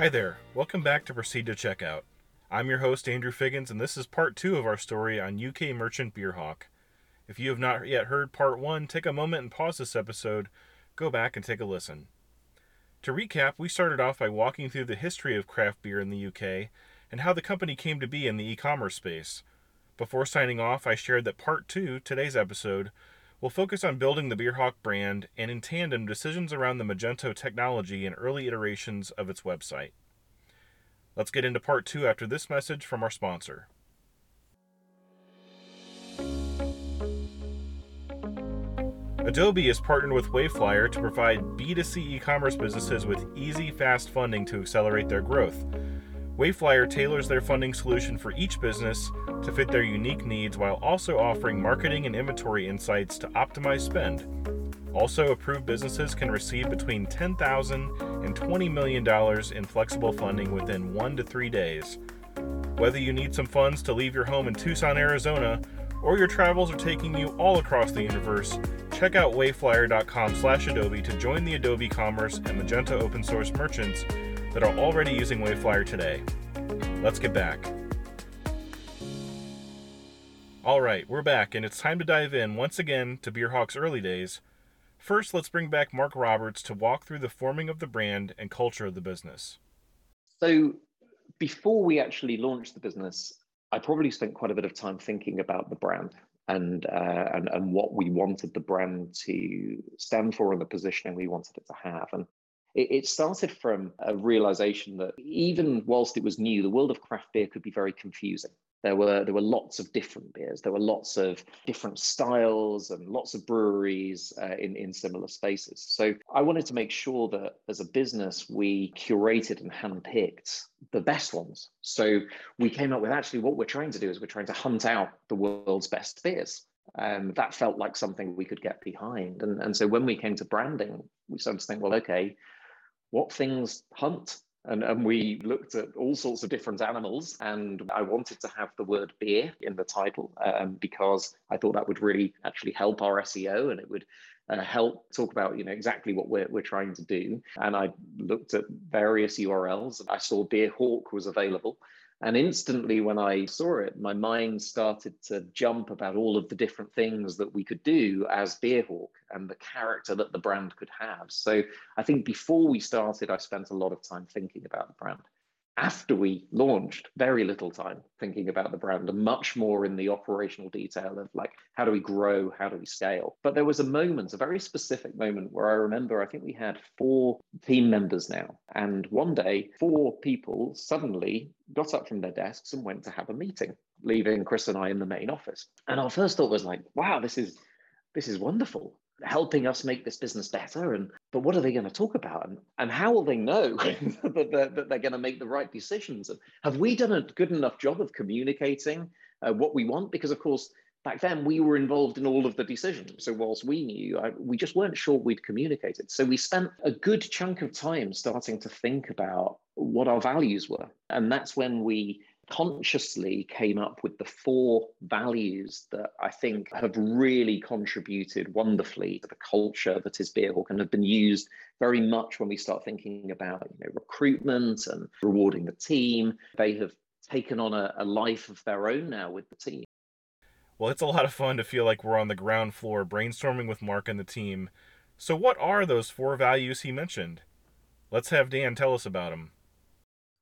Hi there. Welcome back to Proceed to Checkout. I'm your host, Andrew Figgins, and this is part two of our story on UK merchant Beerhawk. If you have not yet heard part one, take a moment and pause this episode, go back and take a listen. To recap, we started off by walking through the history of craft beer in the UK and how the company came to be in the e commerce space. Before signing off, I shared that part two, today's episode, will focus on building the Beerhawk brand and in tandem decisions around the Magento technology and early iterations of its website. Let's get into part two after this message from our sponsor. Adobe has partnered with Wayflyer to provide B2C e commerce businesses with easy, fast funding to accelerate their growth. Wayflyer tailors their funding solution for each business to fit their unique needs while also offering marketing and inventory insights to optimize spend. Also, approved businesses can receive between $10,000 and $20 million in flexible funding within one to three days. Whether you need some funds to leave your home in Tucson, Arizona, or your travels are taking you all across the universe, check out wayflyer.com/adobe to join the Adobe Commerce and Magento open source merchants that are already using Wayflyer today. Let's get back. All right, we're back, and it's time to dive in once again to Beerhawk's early days. First, let's bring back Mark Roberts to walk through the forming of the brand and culture of the business. So, before we actually launched the business, I probably spent quite a bit of time thinking about the brand and uh, and and what we wanted the brand to stand for and the positioning we wanted it to have. And it, it started from a realization that even whilst it was new, the world of craft beer could be very confusing. There were there were lots of different beers. There were lots of different styles and lots of breweries uh, in in similar spaces. So I wanted to make sure that as a business we curated and handpicked the best ones. So we came up with actually what we're trying to do is we're trying to hunt out the world's best beers. Um, that felt like something we could get behind. And, and so when we came to branding, we started to think, well, okay, what things hunt. And, and we looked at all sorts of different animals and i wanted to have the word beer in the title um, because i thought that would really actually help our seo and it would uh, help talk about you know exactly what we're, we're trying to do. And i looked at various urls i saw beer hawk was available and instantly, when I saw it, my mind started to jump about all of the different things that we could do as Beerhawk and the character that the brand could have. So I think before we started, I spent a lot of time thinking about the brand after we launched, very little time thinking about the brand and much more in the operational detail of like, how do we grow? How do we scale? But there was a moment, a very specific moment where I remember I think we had four team members now. And one day, four people suddenly got up from their desks and went to have a meeting, leaving Chris and I in the main office. And our first thought was like, wow, this is this is wonderful helping us make this business better and but what are they going to talk about? And, and how will they know that they're, that they're going to make the right decisions? And have we done a good enough job of communicating uh, what we want? Because of course back then we were involved in all of the decisions. So whilst we knew I, we just weren't sure we'd communicated. So we spent a good chunk of time starting to think about what our values were. And that's when we consciously came up with the four values that I think have really contributed wonderfully to the culture that is Beerhawk and have been used very much when we start thinking about you know, recruitment and rewarding the team. They have taken on a, a life of their own now with the team. Well, it's a lot of fun to feel like we're on the ground floor brainstorming with Mark and the team. So, what are those four values he mentioned? Let's have Dan tell us about them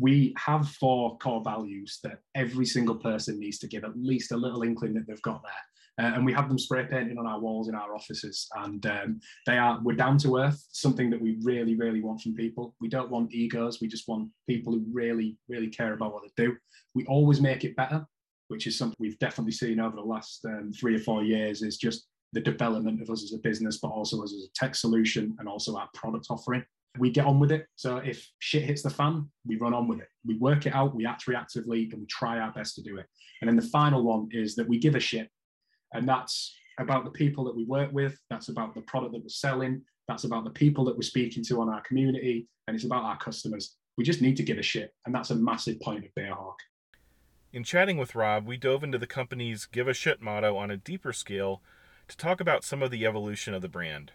we have four core values that every single person needs to give at least a little inkling that they've got there. Uh, and we have them spray painted on our walls in our offices. And um, they are, we're down to earth, something that we really, really want from people. We don't want egos. We just want people who really, really care about what they do. We always make it better, which is something we've definitely seen over the last um, three or four years is just the development of us as a business, but also as a tech solution and also our product offering we get on with it. So if shit hits the fan, we run on with it. We work it out, we act reactively, and we try our best to do it. And then the final one is that we give a shit. And that's about the people that we work with, that's about the product that we're selling, that's about the people that we're speaking to on our community, and it's about our customers. We just need to give a shit. And that's a massive point of Beerhawk. In chatting with Rob, we dove into the company's give a shit motto on a deeper scale to talk about some of the evolution of the brand.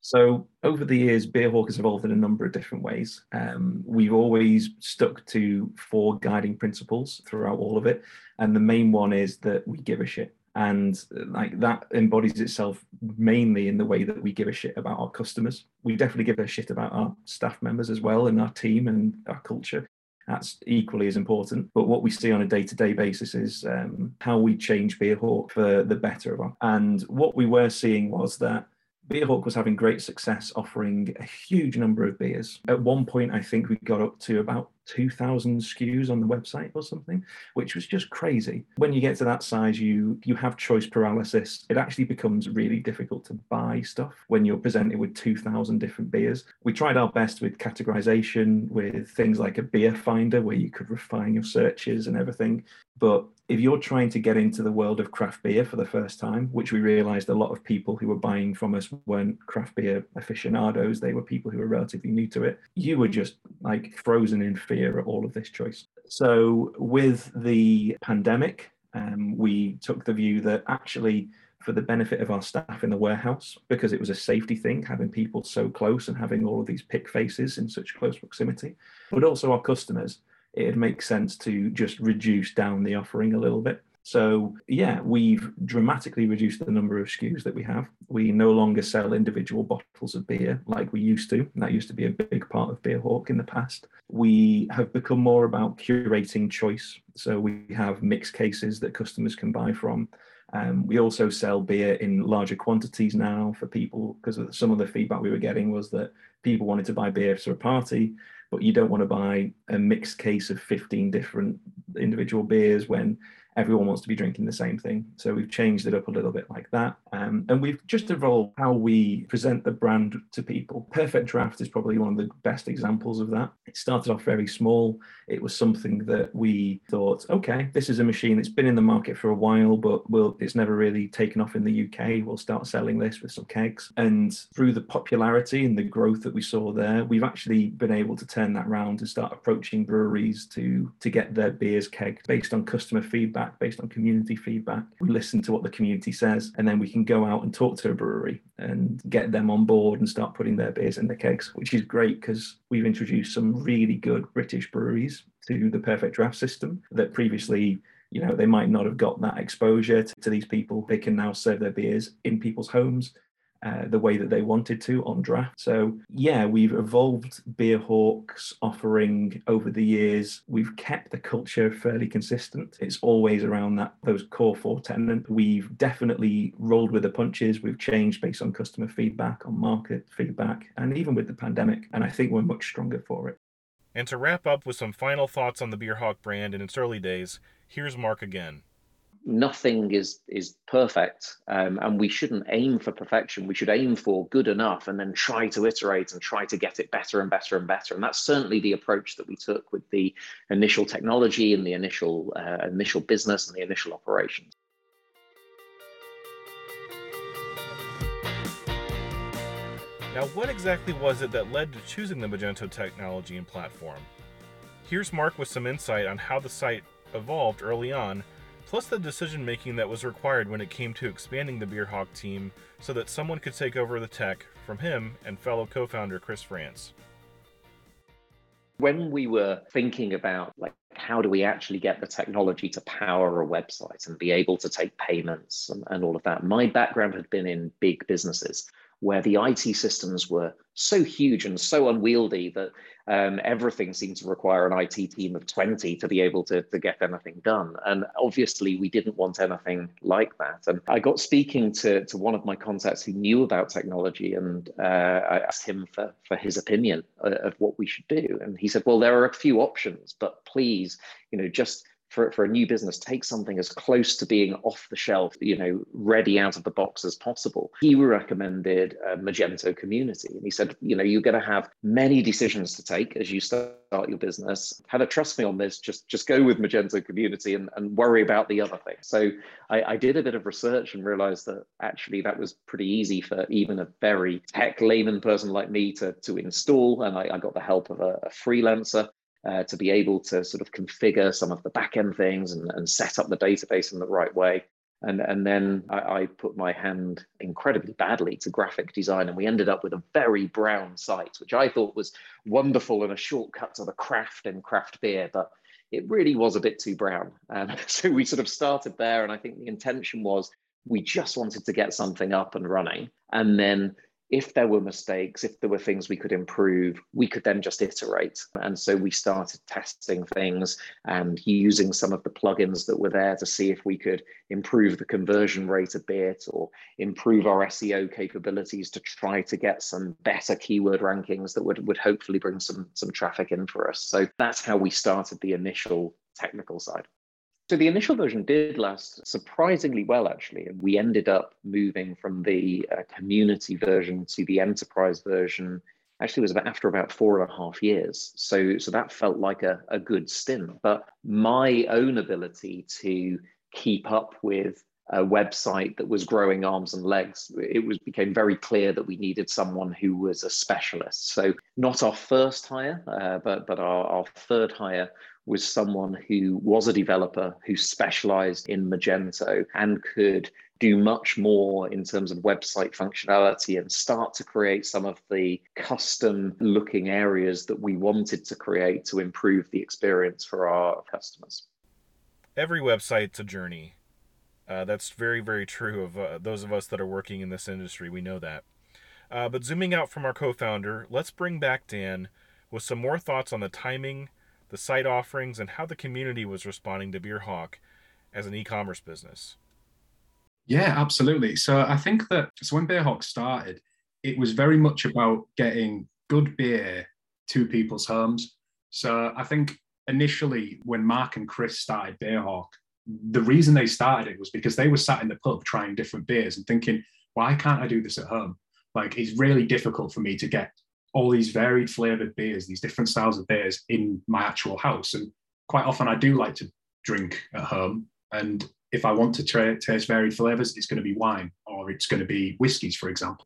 So over the years, Beerhawk has evolved in a number of different ways. Um, we've always stuck to four guiding principles throughout all of it, and the main one is that we give a shit, and like that embodies itself mainly in the way that we give a shit about our customers. We definitely give a shit about our staff members as well, and our team and our culture. That's equally as important. But what we see on a day-to-day basis is um, how we change Beerhawk for the better of our. And what we were seeing was that Beerhawk was having great success offering a huge number of beers. At one point, I think we got up to about 2,000 SKUs on the website or something, which was just crazy. When you get to that size, you you have choice paralysis. It actually becomes really difficult to buy stuff when you're presented with 2,000 different beers. We tried our best with categorization, with things like a beer finder where you could refine your searches and everything. But if you're trying to get into the world of craft beer for the first time, which we realized a lot of people who were buying from us weren't craft beer aficionados, they were people who were relatively new to it, you were just like frozen in fear at all of this choice. So, with the pandemic, um, we took the view that actually, for the benefit of our staff in the warehouse, because it was a safety thing, having people so close and having all of these pick faces in such close proximity, but also our customers it'd make sense to just reduce down the offering a little bit. So, yeah, we've dramatically reduced the number of SKUs that we have. We no longer sell individual bottles of beer like we used to. That used to be a big part of Beerhawk in the past. We have become more about curating choice. So, we have mixed cases that customers can buy from. Um, we also sell beer in larger quantities now for people because some of the feedback we were getting was that people wanted to buy beer for a party but you don't want to buy a mixed case of 15 different individual beers when everyone wants to be drinking the same thing. So we've changed it up a little bit like that. Um, and we've just evolved how we present the brand to people. Perfect Draft is probably one of the best examples of that. It started off very small. It was something that we thought, okay, this is a machine that's been in the market for a while, but will it's never really taken off in the UK. We'll start selling this with some kegs. And through the popularity and the growth that we saw there, we've actually been able to turn that around and start approaching breweries to to get their beers kegged based on customer feedback feedback, based on community feedback. We listen to what the community says, and then we can go out and talk to a brewery and get them on board and start putting their beers in the kegs, which is great because we've introduced some really good British breweries to the perfect draft system that previously you know they might not have got that exposure to, to, these people they can now serve their beers in people's homes uh, the way that they wanted to on draft. So yeah, we've evolved Beerhawk's offering over the years. We've kept the culture fairly consistent. It's always around that those core four tenants. We've definitely rolled with the punches. We've changed based on customer feedback, on market feedback, and even with the pandemic. And I think we're much stronger for it. And to wrap up with some final thoughts on the Beerhawk brand in its early days, here's Mark again nothing is is perfect um, and we shouldn't aim for perfection. We should aim for good enough and then try to iterate and try to get it better and better and better. And that's certainly the approach that we took with the initial technology and the initial uh, initial business and the initial operations. Now what exactly was it that led to choosing the magento technology and platform? Here's mark with some insight on how the site evolved early on plus the decision making that was required when it came to expanding the Beerhawk team so that someone could take over the tech from him and fellow co founder Chris France. When we were thinking about like how do we actually get the technology to power a website and be able to take payments and, and all of that, my background had been in big businesses where the IT systems were so huge and so unwieldy that um, everything seemed to require an IT team of 20 to be able to, to get anything done. And obviously, we didn't want anything like that. And I got speaking to, to one of my contacts who knew about technology, and uh, I asked him for, for his opinion of, of what we should do. And he said, Well, there are a few options, but please, you know, just for, for a new business take something as close to being off the shelf you know ready out of the box as possible. He recommended uh, magento community and he said you know you're going to have many decisions to take as you start your business. Heather trust me on this. Just just go with magento community and, and worry about the other things so I, I did a bit of research and realized that actually that was pretty easy for even a very tech layman person like me to, to install and I, I got the help of a, a freelancer uh, to be able to sort of configure some of the backend things and, and set up the database in the right way. And, and then I, I, put my hand incredibly badly to graphic design, and we ended up with a very brown site, which I thought was wonderful and a shortcut to the craft and craft beer, but it really was a bit too brown. And so we sort of started there, and I think the intention was we just wanted to get something up and running, and then if there were mistakes, if there were things we could improve, we could then just iterate. And so we started testing things and using some of the plugins that were there to see if we could improve the conversion rate a bit or improve our SEO capabilities to try to get some better keyword rankings that would, would hopefully bring some, some traffic in for us. So that's how we started the initial technical side. So the initial version did last surprisingly well, actually. And we ended up moving from the uh, community version to the enterprise version. Actually, was about after about four and a half years. So, so that felt like a, a good stint. But my own ability to keep up with a website that was growing arms and legs, it was became very clear that we needed someone who was a specialist. So not our first hire, uh, but but our, our third hire was someone who was a developer who specialized in Magento and could do much more in terms of website functionality and start to create some of the custom looking areas that we wanted to create to improve the experience for our customers. Every website's a journey. Uh, that's very, very true of uh, those of us that are working in this industry. We know that. Uh, but zooming out from our co founder, let's bring back Dan with some more thoughts on the timing the site offerings, and how the community was responding to Beerhawk as an e-commerce business. Yeah, absolutely. So I think that so when Beerhawk started, it was very much about getting good beer to people's homes. So I think initially when Mark and Chris started Beerhawk, the reason they started it was because they were sat in the pub trying different beers and thinking, why can't I do this at home? Like it's really difficult for me to get all these varied flavored beers, these different styles of beers in my actual house. And quite often I do like to drink at home. And if I want to tra- taste varied flavors, it's going to be wine or it's going to be whiskies, for example.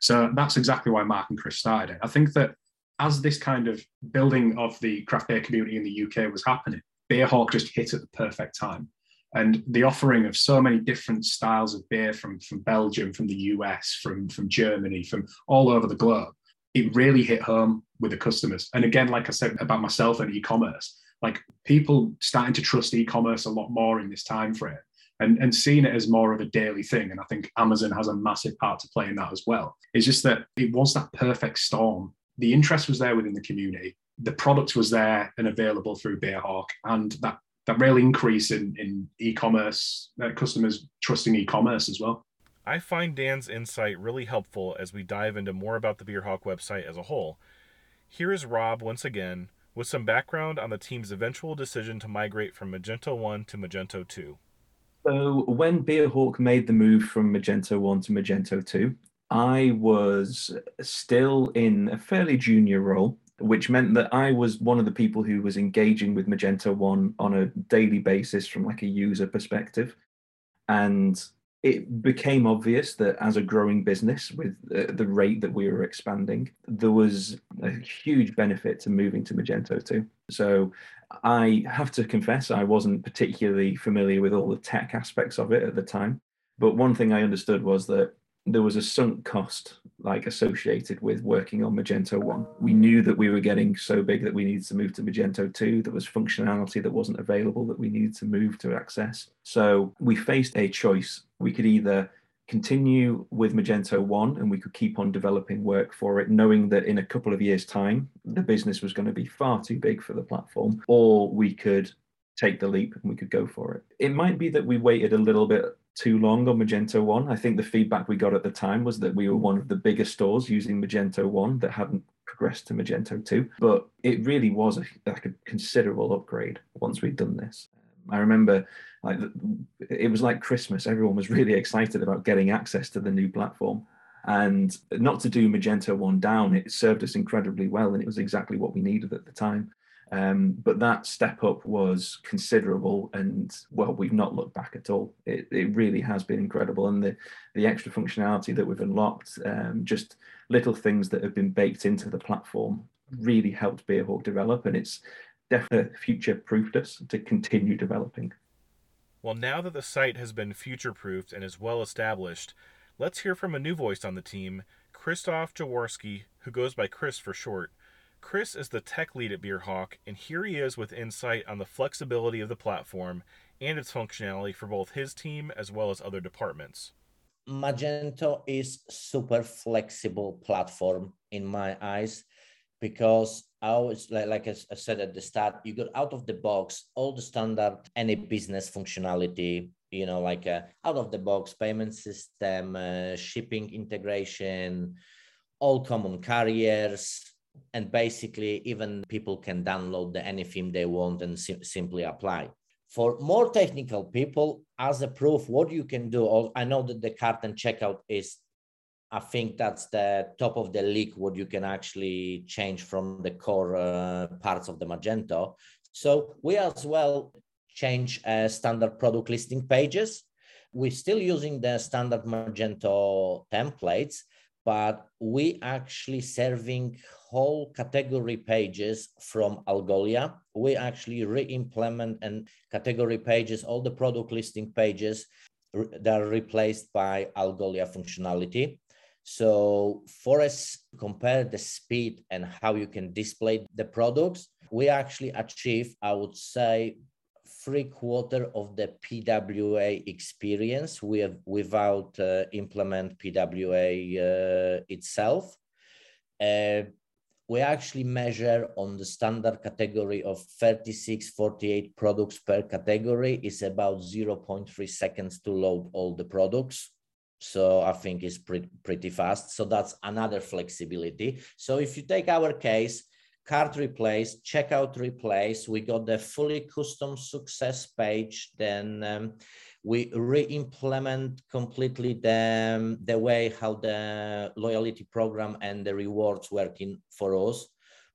So that's exactly why Mark and Chris started it. I think that as this kind of building of the craft beer community in the UK was happening, Beerhawk just hit at the perfect time. And the offering of so many different styles of beer from, from Belgium, from the US, from, from Germany, from all over the globe it really hit home with the customers. And again, like I said about myself and e-commerce, like people starting to trust e-commerce a lot more in this time frame and, and seeing it as more of a daily thing. And I think Amazon has a massive part to play in that as well. It's just that it was that perfect storm. The interest was there within the community. The product was there and available through Beerhawk, and that that real increase in in e-commerce uh, customers trusting e-commerce as well. I find Dan's insight really helpful as we dive into more about the Beerhawk website as a whole. Here is Rob once again with some background on the team's eventual decision to migrate from Magento 1 to Magento 2. So, when Beerhawk made the move from Magento 1 to Magento 2, I was still in a fairly junior role, which meant that I was one of the people who was engaging with Magento 1 on a daily basis from like a user perspective. And it became obvious that as a growing business with the rate that we were expanding, there was a huge benefit to moving to Magento 2. So I have to confess, I wasn't particularly familiar with all the tech aspects of it at the time. But one thing I understood was that there was a sunk cost like associated with working on Magento 1. We knew that we were getting so big that we needed to move to Magento 2. There was functionality that wasn't available that we needed to move to access. So we faced a choice. We could either continue with Magento 1 and we could keep on developing work for it, knowing that in a couple of years' time, the business was going to be far too big for the platform, or we could take the leap and we could go for it. It might be that we waited a little bit too long on Magento 1. I think the feedback we got at the time was that we were one of the biggest stores using Magento 1 that hadn't progressed to Magento 2. But it really was a, like a considerable upgrade once we'd done this. I remember like it was like Christmas. Everyone was really excited about getting access to the new platform. And not to do Magento 1 down, it served us incredibly well. And it was exactly what we needed at the time. Um, but that step up was considerable, and well, we've not looked back at all. It, it really has been incredible, and the the extra functionality that we've unlocked, um, just little things that have been baked into the platform, really helped Beerhawk develop, and it's definitely future proofed us to continue developing. Well, now that the site has been future proofed and is well established, let's hear from a new voice on the team, Krzysztof Jaworski, who goes by Chris for short. Chris is the tech lead at Beerhawk, and here he is with insight on the flexibility of the platform and its functionality for both his team as well as other departments. Magento is super flexible platform in my eyes because I always like, I said at the start, you got out of the box all the standard any business functionality, you know, like a uh, out of the box payment system, uh, shipping integration, all common carriers, and basically even people can download the any theme they want and sim- simply apply. For more technical people as a proof what you can do i know that the cart and checkout is i think that's the top of the league what you can actually change from the core uh, parts of the magento. So we as well change uh, standard product listing pages. We're still using the standard magento templates but we actually serving whole category pages from Algolia. We actually re-implement and category pages, all the product listing pages that are replaced by Algolia functionality. So for us, compare the speed and how you can display the products, we actually achieve, I would say, three quarter of the PWA experience have without uh, implement PWA uh, itself. Uh, we actually measure on the standard category of 36, 48 products per category is about 0.3 seconds to load all the products. So I think it's pretty, pretty fast. So that's another flexibility. So if you take our case, cart replace, checkout replace. We got the fully custom success page. Then um, we re-implement completely the, the way how the loyalty program and the rewards working for us,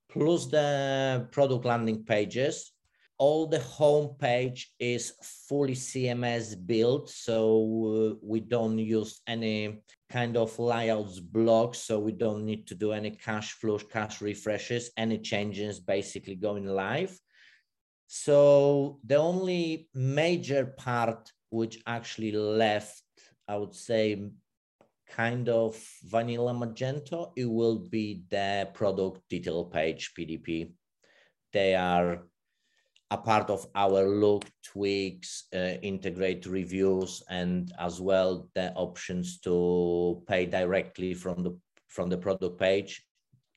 plus the product landing pages all the home page is fully CMS built, so uh, we don't use any kind of layouts blocks, so we don't need to do any cache flows, cache refreshes, any changes basically going live. So the only major part which actually left, I would say, kind of vanilla Magento, it will be the product detail page PDP. They are a part of our look tweaks, uh, integrate reviews, and as well the options to pay directly from the from the product page.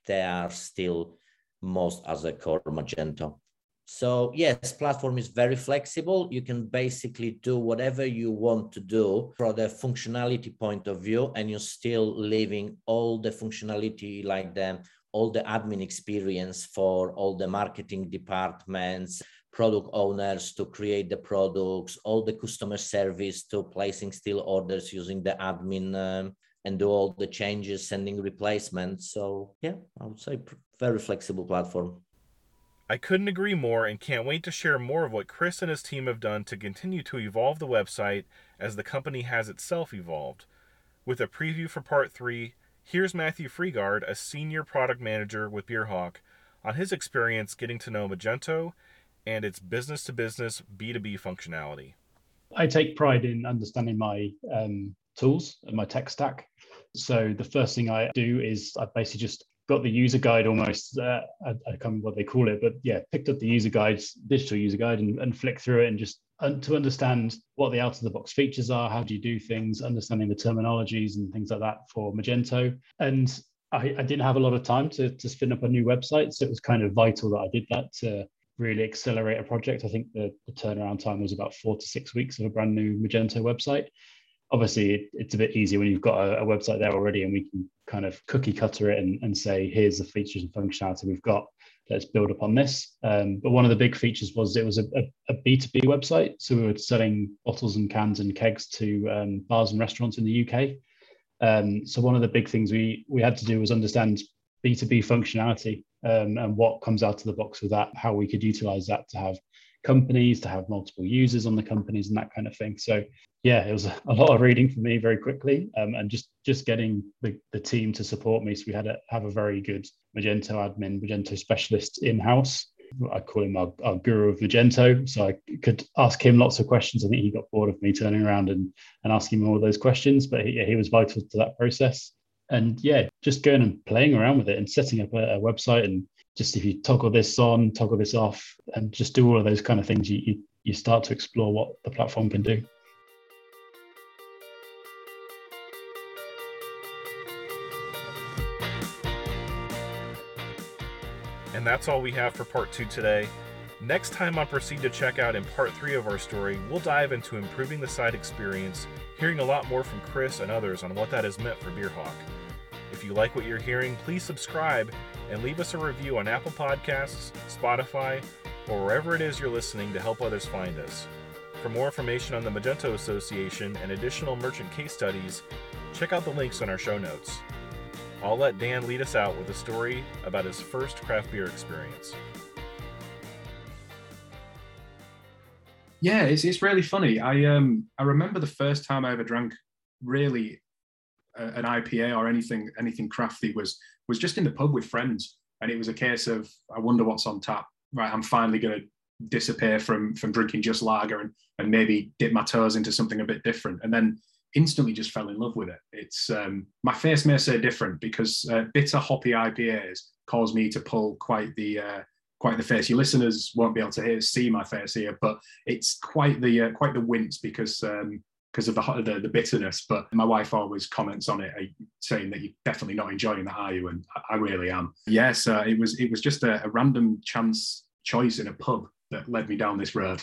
They are still most as a core Magento. So yes, platform is very flexible. You can basically do whatever you want to do from the functionality point of view, and you're still leaving all the functionality like the all the admin experience for all the marketing departments, product owners to create the products, all the customer service to placing still orders using the admin um, and do all the changes, sending replacements. So yeah, I would say very flexible platform. I couldn't agree more and can't wait to share more of what Chris and his team have done to continue to evolve the website as the company has itself evolved. With a preview for part three, here's Matthew Freegard, a senior product manager with Beerhawk, on his experience getting to know Magento and its business to business B2B functionality. I take pride in understanding my um, tools and my tech stack. So the first thing I do is I basically just got the user guide almost. Uh, I, I, can't remember what they call it, but yeah, picked up the user guides, digital user guide, and, and flicked through it and just to understand what the out of the box features are, how do you do things, understanding the terminologies and things like that for Magento. And I, I didn't have a lot of time to, to spin up a new website, so it was kind of vital that I did that to really accelerate a project. I think the, the, turnaround time was about four to six weeks of a brand new Magento website. Obviously, it, it's a bit easier when you've got a, a, website there already and we can kind of cookie cutter it and, and say, here's the features and functionality we've got. Let's build upon this. Um, but one of the big features was it was a a, a, B2B website. So we were selling bottles and cans and kegs to um, bars and restaurants in the UK. Um, so one of the big things we, we had to do was understand B2B functionality um, and what comes out of the box with that, how we could utilize that to have companies, to have multiple users on the companies and that kind of thing. So yeah, it was a lot of reading for me very quickly um, and just just getting the, the team to support me. So we had a, have a very good Magento admin, Magento specialist in-house I call him our, our guru of Magento. So I could ask him lots of questions. I think he got bored of me turning around and, and asking him all those questions, but he, he was vital to that process. And yeah, just going and playing around with it and setting up a, a website and just if you toggle this on, toggle this off, and just do all of those kind of things, you, you, you start to explore what the platform can do. And that's all we have for part two today. Next time on Proceed to Checkout in part three of our story, we'll dive into improving the site experience, hearing a lot more from Chris and others on what that has meant for Beerhawk. If you like what you're hearing, please subscribe and leave us a review on Apple Podcasts, Spotify, or wherever it is you're listening to help others find us. For more information on the Magento Association and additional merchant case studies, check out the links on our show notes. I'll let Dan lead us out with a story about his first craft beer experience. Yeah, it's, it's really funny. I um I remember the first time I ever drank really an IPA or anything anything crafty was was just in the pub with friends, and it was a case of I wonder what's on tap. Right, I'm finally going to disappear from from drinking just lager and and maybe dip my toes into something a bit different. And then instantly just fell in love with it. It's um, my face may say different because uh, bitter hoppy IPAs cause me to pull quite the uh, quite the face. Your listeners won't be able to hear see my face here, but it's quite the uh, quite the wince because um, because of the, the, the bitterness. But my wife always comments on it, uh, saying that you're definitely not enjoying that, are you? And I, I really am. Yes, uh, it was it was just a, a random chance choice in a pub that led me down this road.